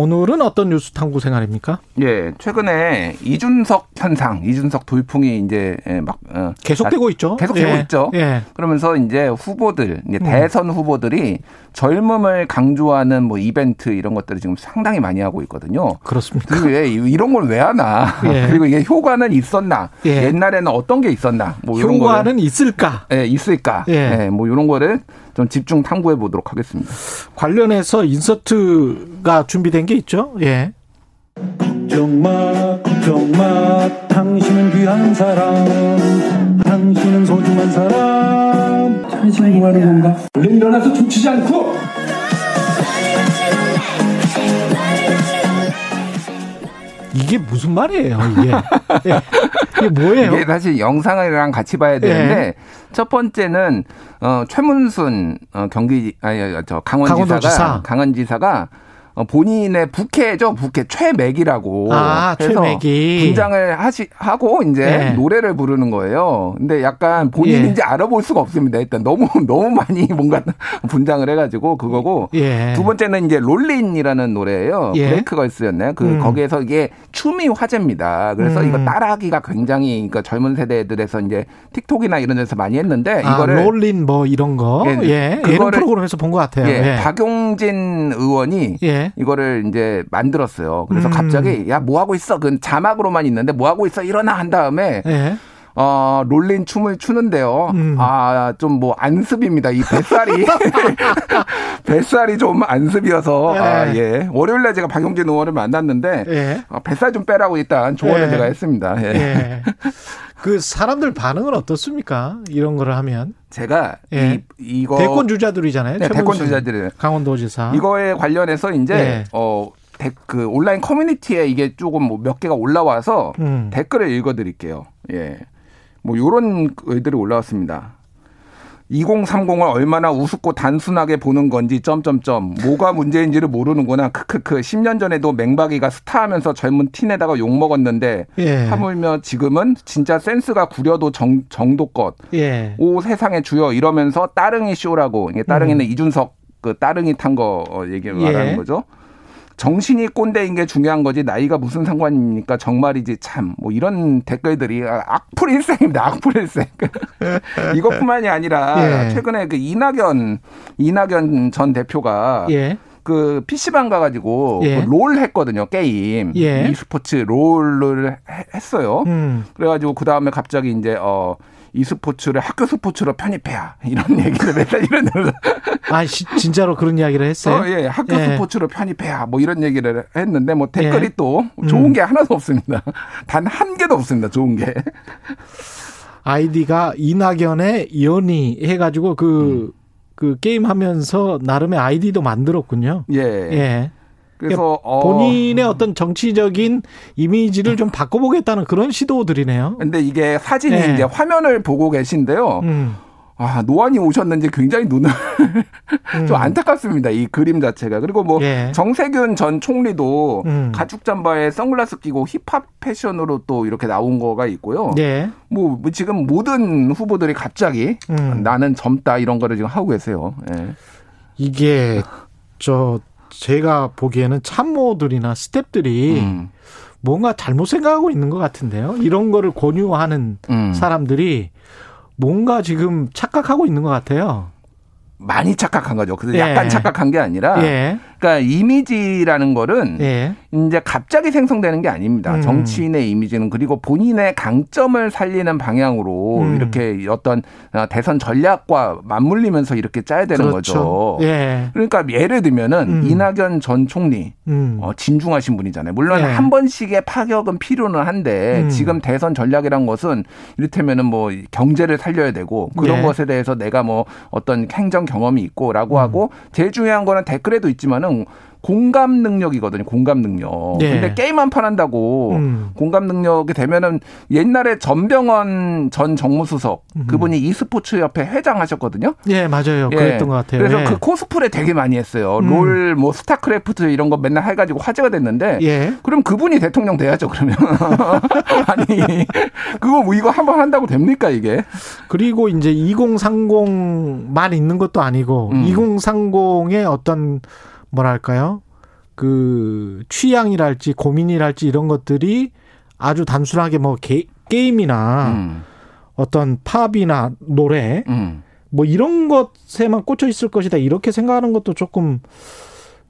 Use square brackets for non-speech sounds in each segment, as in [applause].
오늘은 어떤 뉴스 탐구 생활입니까? 예, 최근에 이준석 현상, 이준석 돌풍이 이제 예, 막 어, 계속되고 있죠. 계속되고 예. 있죠. 예. 그러면서 이제 후보들, 이제 음. 대선 후보들이 젊음을 강조하는 뭐 이벤트 이런 것들을 지금 상당히 많이 하고 있거든요. 그렇습니까? 그리고 왜 이런 걸 왜 하나? 예. [laughs] 그리고 이게 효과는 있었나? 예. 옛날에는 어떤 게 있었나? 뭐 이런 거를 효과는 있을까? 예, 있을까? 예. 예. 뭐 이런 거를 좀 집중 탐구해 보도록 하겠습니다. 관련해서 인서트가 준비된 게 있죠. 예. 걱정 마, 걱정 마, 당신은 귀한 사람, 당신은 소중한 사람. 당신이 뭐 하는 건가? 얼른 일어나서 춤추지 않고! 이게 무슨 말이에요, 이게? 예. 이게 뭐예요? 이게 사실 영상이랑 같이 봐야 되는데 예. 첫 번째는 어 최문순 어 경기 아니 저 강원지사가 강원도지사. 강원지사가 어, 본인의 부캐죠 부캐 최맥이라고 아, 해서 최맥이. 분장을 하시 하고 이제 예. 노래를 부르는 거예요. 근데 약간 본인인지 알아볼 수가 없습니다. 일단 너무 [laughs] 너무 많이 뭔가 [laughs] 분장을 해가지고 그거고 예. 두 번째는 이제 롤린이라는 노래예요. 예. 브레이크걸스였나요? 그 음. 거기에서 이게 춤이 화제입니다. 그래서 음. 이거 따라하기가 굉장히 그러니까 젊은 세대들에서 이제 틱톡이나 이런 데서 많이 했는데 아, 이거를 롤린 뭐 이런 거. 예, 예. 그거를- 예능 프로그램에서 본 것 같아요. 예, 예. 박용진 의원이 예. 이거를 이제 만들었어요. 그래서 음. 갑자기 야 뭐 하고 있어? 그 자막으로만 있는데 뭐 하고 있어? 일어나 한 다음에 예. 어, 롤린 춤을 추는데요. 음. 아, 좀 뭐 안습입니다. 이 뱃살이. [laughs] 뱃살이 좀 안습이어서. 아, 예. 예. 월요일날 제가 박용진 의원을 만났는데. 예. 아, 뱃살 좀 빼라고 일단 조언을 예. 제가 했습니다. 예. [laughs] 예. 그 사람들 반응은 어떻습니까? 이런 거를 하면 제가 예. 이, 이거. 대권 주자들이잖아요. 네, 대권 주자들은. 강원도지사. 이거에 관련해서 이제, 예. 어, 데- 그 온라인 커뮤니티에 이게 조금 뭐 몇 개가 올라와서 음. 댓글을 읽어드릴게요. 예. 뭐 요런 글들이 올라왔습니다. 2030을 얼마나 우습고 단순하게 보는 건지 점점점 뭐가 문제인지를 모르는구나 크크크 10년 전에도 맹박이가 스타하면서 젊은 틴에다가 욕 먹었는데 예. 하물며 지금은 진짜 센스가 구려도 정, 정도껏 예. 오 세상의 주여 이러면서 따릉이 쇼라고 이게 따릉이는 이준석 그 따릉이 탄 거 얘기 음. 예. 말하는 거죠. 정신이 꼰대인 게 중요한 거지 나이가 무슨 상관입니까 정말이지 참 뭐 이런 댓글들이 아, 악플 일생입니다 악플 일생 [laughs] 이것뿐만이 아니라 예. 최근에 그 이낙연 이낙연 전 대표가 예. 그 PC방 가가지고 예. 그롤 했거든요 게임 예. e스포츠 롤을 해- 했어요 음. 그래가지고 그 다음에 갑자기 이제 어 e스포츠를 학교 스포츠로 편입해야 이런 얘기를 맨날 이런 아, 시- 진짜로 그런 이야기를 했어요? 어, 예, 학교 예. 스포츠로 편입해야 뭐 이런 얘기를 했는데 뭐 댓글이 예. 또 음. 좋은 게 하나도 없습니다. [laughs] 단 한 개도 없습니다. 좋은 게. 아이디가 이낙연의 연희 해가지고 그, 그 게임 하면서 나름의 아이디도 만들었군요. 예. 예. 그래서 어 본인의 어떤 정치적인 이미지를 좀 바꿔보겠다는 그런 시도들이네요. 근데 이게 사진이 예. 이제 화면을 보고 계신데요. 음. 아, 노안이 오셨는지 굉장히 눈을 음. [laughs] 좀 안타깝습니다. 이 그림 자체가. 그리고 뭐 예. 정세균 전 총리도 음. 가죽 잠바에 선글라스 끼고 힙합 패션으로 또 이렇게 나온 거가 있고요. 예. 뭐 지금 모든 후보들이 갑자기 음. 나는 젊다 이런 거를 지금 하고 계세요. 예. 이게 저 제가 보기에는 참모들이나 스탭들이 음. 뭔가 잘못 생각하고 있는 것 같은데요. 이런 거를 권유하는 음. 사람들이 뭔가 지금 착각하고 있는 것 같아요. 많이 착각한 거죠. 그래서 예. 약간 착각한 게 아니라 예. 그러니까 이미지라는 거는 예. 이제 갑자기 생성되는 게 아닙니다. 음. 정치인의 이미지는 그리고 본인의 강점을 살리는 방향으로 음. 이렇게 어떤 어, 대선 전략과 맞물리면서 이렇게 짜야 되는 거죠. 예. 그러니까 예를 들면은 음. 이낙연 전 총리 음. 어, 진중하신 분이잖아요. 물론 예. 한 번씩의 파격은 필요는 한데 음. 지금 대선 전략이란 것은 이를테면은 뭐 경제를 살려야 되고 그런 예. 것에 대해서 내가 뭐 어떤 행정 경험이 있고라고 음. 하고 제일 중요한 거는 댓글에도 있지만은 공감 능력이거든요. 공감 능력. 예. 근데 게임 한 판 한다고 음. 공감 능력이 되면은 옛날에 전병헌 전 정무수석 그분이 e스포츠 협회 회장 하셨거든요. 예, 맞아요. 예. 그랬던 것 같아요. 그래서 예. 그 코스프레 되게 많이 했어요. 음. 롤, 뭐 스타크래프트 이런 거 맨날 해가지고 화제가 됐는데. 예. 그럼 그분이 대통령 돼야죠. 그러면 [laughs] 아니 그거 뭐 이거 한 번 한다고 됩니까 이게? 그리고 이제 2030만 있는 것도 아니고 음. 2030의 어떤 뭐랄까요? 그 취향이랄지 고민이랄지 이런 것들이 아주 단순하게 뭐 게, 게임이나 음, 어떤 팝이나 노래 음. 뭐 이런 것에만 꽂혀 있을 것이다 이렇게 생각하는 것도 조금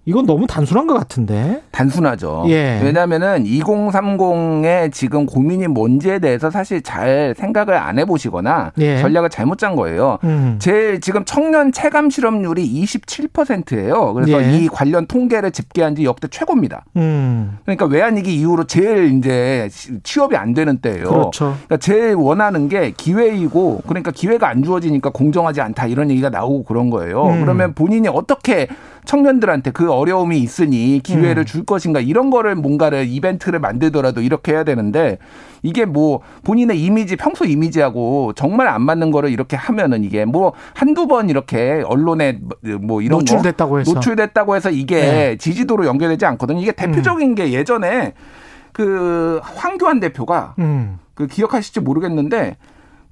이건 너무 단순한 것 같은데. 단순하죠. 예. 왜냐하면은 2030의 지금 고민이 뭔지에 대해서 사실 잘 생각을 안 해보시거나 예. 전략을 잘못 짠 거예요. 음. 제 지금 청년 체감 실업률이 27%예요. 그래서 예. 이 관련 통계를 집계한 지 역대 최고입니다. 음. 그러니까 외환위기 이후로 제일 이제 취업이 안 되는 때예요. 그렇죠. 그러니까 제일 원하는 게 기회이고 그러니까 기회가 안 주어지니까 공정하지 않다 이런 얘기가 나오고 그런 거예요. 음. 그러면 본인이 어떻게 청년들한테 그 어려움이 있으니 기회를 음. 줄 것인가 이런 거를 뭔가를 이벤트를 만들더라도 이렇게 해야 되는데 이게 뭐 본인의 이미지 평소 이미지하고 정말 안 맞는 거를 이렇게 하면은 이게 뭐 한두 번 이렇게 언론에 뭐 이런 거 노출됐다고 해서. 노출됐다고 해서 이게 네. 지지도로 연결되지 않거든요. 이게 대표적인 게 예전에 그 황교안 대표가 음. 그 기억하실지 모르겠는데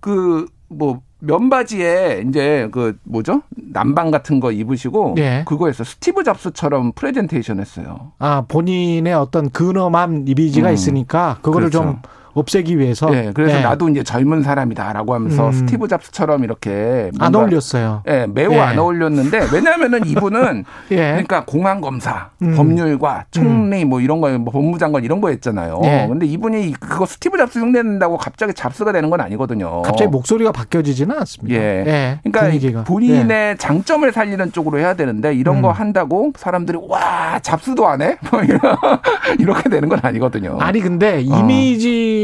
그뭐 면바지에 이제 그 뭐죠 남방 같은 거 입으시고 예. 그거에서 스티브 잡스처럼 프레젠테이션 했어요. 아 본인의 어떤 근엄한 이미지가 음. 있으니까 그거를 그렇죠. 좀 없애기 위해서. 예, 그래서 예. 나도 이제 젊은 사람이다라고 하면서 음. 스티브 잡스처럼 이렇게 안 어울렸어요. 예, 매우 예. 안 어울렸는데 왜냐하면은 이분은 [laughs] 예. 그러니까 공안 검사, 음. 법률과 총리 뭐 이런 거, 뭐 법무장관 이런 거 했잖아요. 예. 근데 이분이 그거 스티브 잡스 흉내낸다고 갑자기 잡스가 되는 건 아니거든요. 갑자기 목소리가 바뀌어지지는 않습니다. 예. 그러니까 분위기가. 본인의 예. 장점을 살리는 쪽으로 해야 되는데 이런 음. 거 한다고 사람들이 와 잡스도 안 해? [laughs] 뭐 이렇게 되는 건 아니거든요. 아니 근데 어.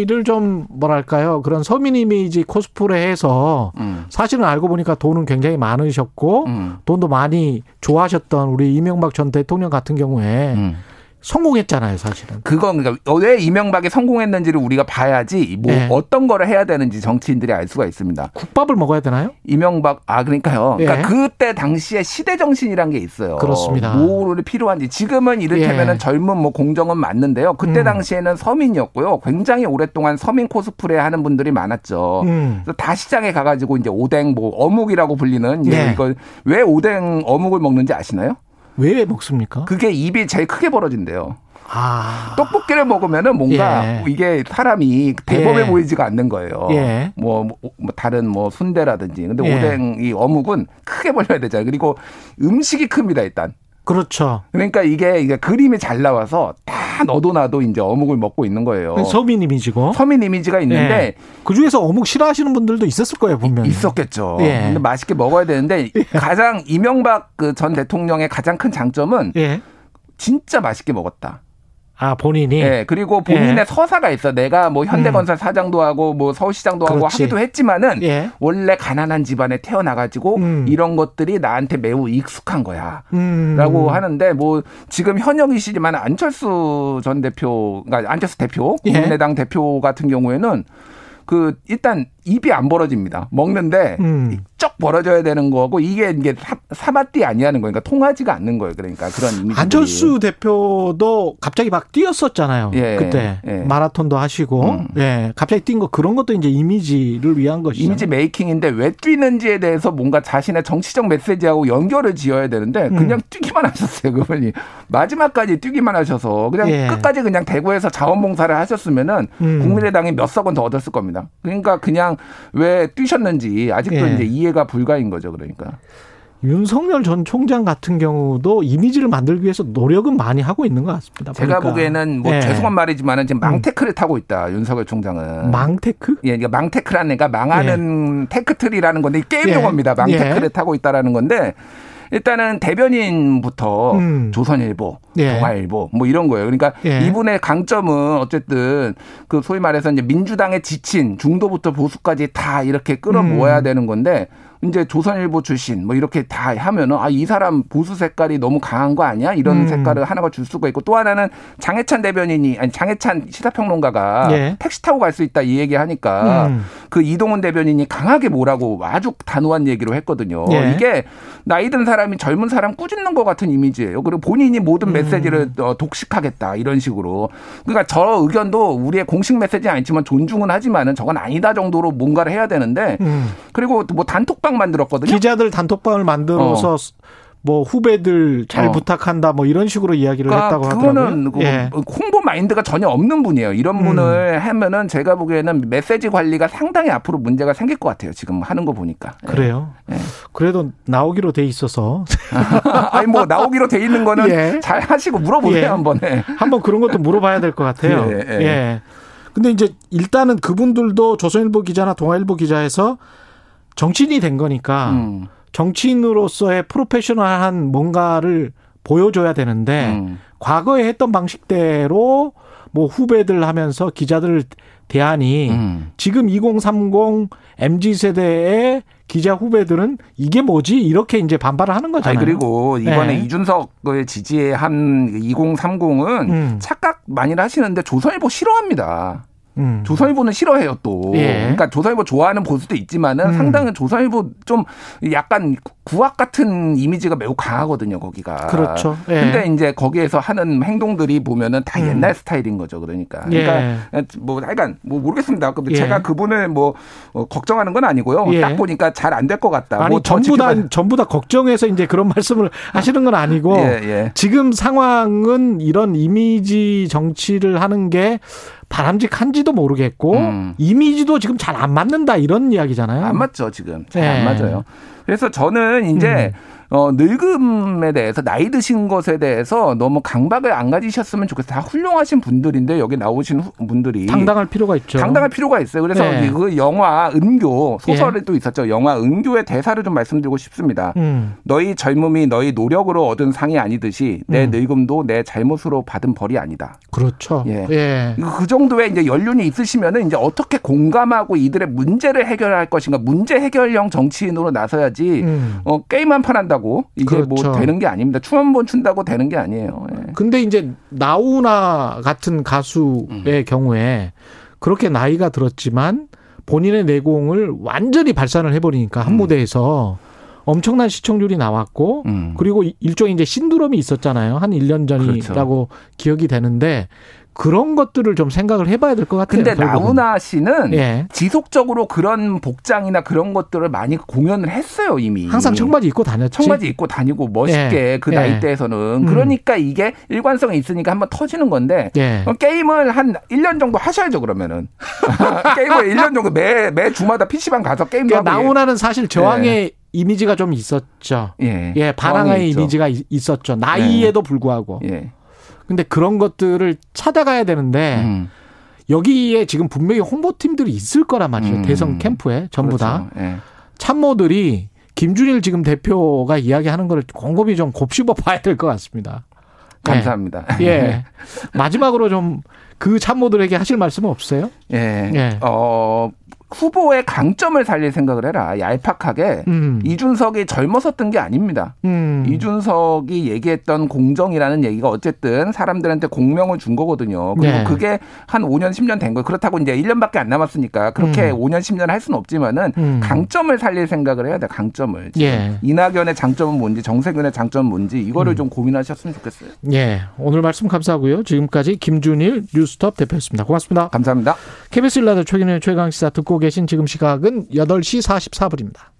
이미지를 좀 뭐랄까요 그런 서민 이미지 코스프레해서 음. 사실은 알고 보니까 돈은 굉장히 많으셨고 음. 돈도 많이 좋아하셨던 우리 이명박 전 대통령 같은 경우에 음. 성공했잖아요 사실은. 그건 그러니까 왜 이명박이 성공했는지를 우리가 봐야지 뭐 네. 어떤 거를 해야 되는지 정치인들이 알 수가 있습니다. 국밥을 먹어야 되나요? 이명박 아 그러니까요. 그러니까 예. 그때 당시에 시대 정신이란 게 있어요. 그렇습니다. 뭐를 필요한지 지금은 이를테면은 예. 젊은 뭐 공정은 맞는데요. 그때 음. 당시에는 서민이었고요. 굉장히 오랫동안 서민 코스프레 하는 분들이 많았죠. 음. 그래서 다 시장에 가가지고 이제 오뎅 뭐 어묵이라고 불리는 예, 네. 이거 왜 오뎅 어묵을 먹는지 아시나요? 왜 먹습니까? 그게 입이 제일 크게 벌어진대요. 아. 떡볶이를 먹으면은 뭔가 예. 이게 사람이 대범해 예. 보이지가 않는 거예요. 예. 뭐, 뭐, 뭐 다른 뭐 순대라든지. 근데 예. 오뎅 이 어묵은 크게 벌려야 되잖아요. 그리고 음식이 큽니다, 일단. 그렇죠. 그러니까 이게 이게 그림이 잘 나와서 다 너도 나도 이제 어묵을 먹고 있는 거예요. 서민 이미지고. 서민 이미지가 있는데 예. 그 중에서 어묵 싫어하시는 분들도 있었을 거예요 분명히. 있었겠죠. 예. 근데 맛있게 먹어야 되는데 [laughs] 가장 이명박 그 전 대통령의 가장 큰 장점은 예. 진짜 맛있게 먹었다. 아 본인이. 예, 그리고 본인의 예. 서사가 있어. 내가 뭐 현대건설 사장도 하고 뭐 서울시장도 하고 그렇지. 하기도 했지만은 예. 원래 가난한 집안에 태어나가지고 음. 이런 것들이 나한테 매우 익숙한 거야. 음. 라고 하는데 뭐 지금 현역이시지만 안철수 전 대표, 그러니까 안철수 대표, 예. 국민의당 대표 같은 경우에는 그 일단 입이 안 벌어집니다. 먹는데 음. 쩍 벌어져야 되는 거고 이게 이게 사, 사바띠 아니하는 거니까 통하지가 않는 거예요. 그러니까 그런 이미지. 안철수 대표도 갑자기 막 뛰었었잖아요. 예, 그때 예. 마라톤도 하시고, 음. 예, 갑자기 뛴 거 그런 것도 이제 이미지를 위한 것이죠. 이미지 메이킹인데 왜 뛰는지에 대해서 뭔가 자신의 정치적 메시지하고 연결을 지어야 되는데 음. 그냥 뛰기만 [laughs] 하셨어요. 그분이 마지막까지 뛰기만 하셔서 그냥 예. 끝까지 그냥 대구에서 자원봉사를 하셨으면은 음. 국민의당이 몇 석은 더 얻었을 겁니다. 그러니까 그냥 왜 뛰셨는지 아직도 예. 이제 이해가 불가인 거죠. 그러니까 윤석열 전 총장 같은 경우도 이미지를 만들기 위해서 노력은 많이 하고 있는 것 같습니다. 제가 보니까. 보기에는 뭐 예. 죄송한 말이지만은 지금 망테크를 타고 있다 윤석열 총장은. 망테크? 예, 그러니까 망테크라는 애가 망하는 tech tree라는 건데 게임 예. 용어입니다. 망테크를 예. 타고 있다라는 건데 일단은 대변인부터 음. 조선일보, 예. 동아일보 뭐 이런 거예요. 그러니까 예. 이분의 강점은 어쨌든 그 소위 말해서 이제 민주당의 지친 중도부터 보수까지 다 이렇게 끌어모아야 음. 되는 건데 이제 조선일보 출신 뭐 이렇게 다 하면은 아 이 사람 보수 색깔이 너무 강한 거 아니야? 이런 음. 색깔을 하나가 줄 수가 있고 또 하나는 장해찬 대변인이 아니 장해찬 시사평론가가 예. 택시 타고 갈 수 있다 이 얘기 하니까 음. 그 이동훈 대변인이 강하게 뭐라고 아주 단호한 얘기로 했거든요. 예. 이게 나이 든 사람이 젊은 사람 꾸짖는 것 같은 이미지예요. 그리고 본인이 모든 음. 메시지를 어, 독식하겠다 이런 식으로. 그러니까 저 의견도 우리의 공식 메시지는 아니지만 존중은 하지만은 저건 아니다 정도로 뭔가를 해야 되는데 음. 그리고 뭐 단톡방 만들었거든요. 기자들 단톡방을 만들어서 뭐 후배들 잘 어. 부탁한다 뭐 이런 식으로 이야기를 그러니까 했다고 하더라고요. 그거는 그 예. 홍보 마인드가 전혀 없는 분이에요. 이런 음. 분을 하면은 제가 보기에는 메시지 관리가 상당히 앞으로 문제가 생길 것 같아요. 지금 하는 거 보니까. 예. 그래요. 예. 그래도 나오기로 돼 있어서 [laughs] 아니 뭐 나오기로 돼 있는 거는 예. 잘 하시고 물어보세요 예. 한번. 에 한번 그런 것도 물어봐야 될 것 같아요. [laughs] 예, 예, 예. 근데 이제 일단은 그분들도 조선일보 기자나 동아일보 기자에서 정치인이 된 거니까 음. 정치인으로서의 프로페셔널한 뭔가를 보여줘야 되는데 음. 과거에 했던 방식대로 뭐 후배들 하면서 기자들 대하니 음. 지금 2030 MZ 세대의 기자 후배들은 이게 뭐지 이렇게 이제 반발을 하는 아니 거잖아요. 그리고 이번에 네. 이준석을 지지한 2030은 음. 착각 많이 하시는데 조선일보 싫어합니다. 음. 조선일보는 싫어해요 또. 예. 그러니까 조선일보 좋아하는 보수도 있지만은 음. 상당히 조선일보 좀 약간 구악 같은 이미지가 매우 강하거든요 거기가. 그렇죠. 예. 근데 이제 거기에서 하는 행동들이 보면은 다 음. 옛날 스타일인 거죠 그러니까. 예. 그러니까 뭐 하여간 뭐 모르겠습니다. 근데 예. 제가 그분을 뭐 어, 걱정하는 건 아니고요. 예. 딱 보니까 잘 안 될 것 같다. 아니 뭐저 전부 다 전부 다 걱정해서 이제 그런 말씀을 하시는 건 아니고 예, 예. 지금 상황은 이런 이미지 정치를 하는 게 바람직한지도 모르겠고 음. 이미지도 지금 잘 안 맞는다 이런 이야기잖아요. 안 맞죠 지금 잘 예. 안 맞아요. 그래서 저는 이제 어, 늙음에 대해서 나이 드신 것에 대해서 너무 강박을 안 가지셨으면 좋겠어요. 다 훌륭하신 분들인데 여기 나오신 후- 분들이 당당할 필요가 있죠. 당당할 필요가 있어요. 그래서 네. 그 영화 은교 소설이 또 있었죠. 영화 은교의 대사를 좀 말씀드리고 싶습니다. 음. 너희 젊음이 너희 노력으로 얻은 상이 아니듯이 내 음. 늙음도 내 잘못으로 받은 벌이 아니다. 그렇죠. 예. 예. 그 정도의 이제 연륜이 있으시면은 이제 어떻게 공감하고 이들의 문제를 해결할 것인가 문제 해결형 정치인으로 나서야지 음. 어 게임 한 판 한다고 이게 그렇죠. 뭐 되는 게 아닙니다. 춤 한 번 춘다고 되는 게 아니에요. 예. 근데 이제 나우나 같은 가수의 음. 경우에 그렇게 나이가 들었지만 본인의 내공을 완전히 발산을 해버리니까 한 음. 무대에서 엄청난 시청률이 나왔고 음. 그리고 일종의 이제 신드롬이 있었잖아요. 한 1년 전이라고 기억이 되는데 그런 것들을 좀 생각을 해봐야 될 것 같아요. 근데 결국은. 나훈아 씨는 예. 지속적으로 그런 복장이나 그런 것들을 많이 공연을 했어요 이미. 항상 청바지 입고 다녔지. 청바지 입고 다니고 멋있게 예. 그 예. 나이대에서는 음. 그러니까 이게 일관성이 있으니까 한번 터지는 건데 예. 어, 게임을 한 1년 정도 하셔야죠 그러면은 [laughs] 게임을 1년 정도 매, 매 주마다 PC방 가서 게임도 그러니까 하고 나훈아는 사실 저항의 이미지가 좀 있었죠. 예, 예, 반항의. 이미지가 있- 있었죠. 나이에도 불구하고. 예. 근데 그런 것들을 찾아가야 되는데 음. 여기에 지금 분명히 홍보팀들이 있을 거란 말이죠. 음. 대선 캠프에 전부 다 그렇죠. 예. 참모들이 김준일 지금 대표가 이야기하는 거를 곰곰이 좀 곱씹어 봐야 될 것 같습니다. 감사합니다. 예. 예. [laughs] 마지막으로 좀 그 참모들에게 하실 말씀은 없어요? 예. 예. 어, 후보의 강점을 살릴 생각을 해라. 얄팍하게. 음. 이준석이 젊었었던 게 아닙니다. 음. 이준석이 얘기했던 공정이라는 얘기가 어쨌든 사람들한테 공명을 준 거거든요. 그리고 네. 그게 한 5년, 10년 된 거예요. 그렇다고 이제 1년밖에 안 남았으니까 그렇게 음. 5년, 10년 할 수는 없지만은 음. 강점을 살릴 생각을 해야 돼. 강점을. 예. 이낙연의 장점은 뭔지, 정세균의 장점은 뭔지 이거를 음. 좀 고민하셨으면 좋겠어요. 예. 오늘 말씀 감사하고요. 지금까지 김준일 뉴스톱 대표였습니다. 고맙습니다. 감사합니다. KBS 일라드 최근의 최강 시사 듣고 계신 지금 시각은 8시 44분입니다.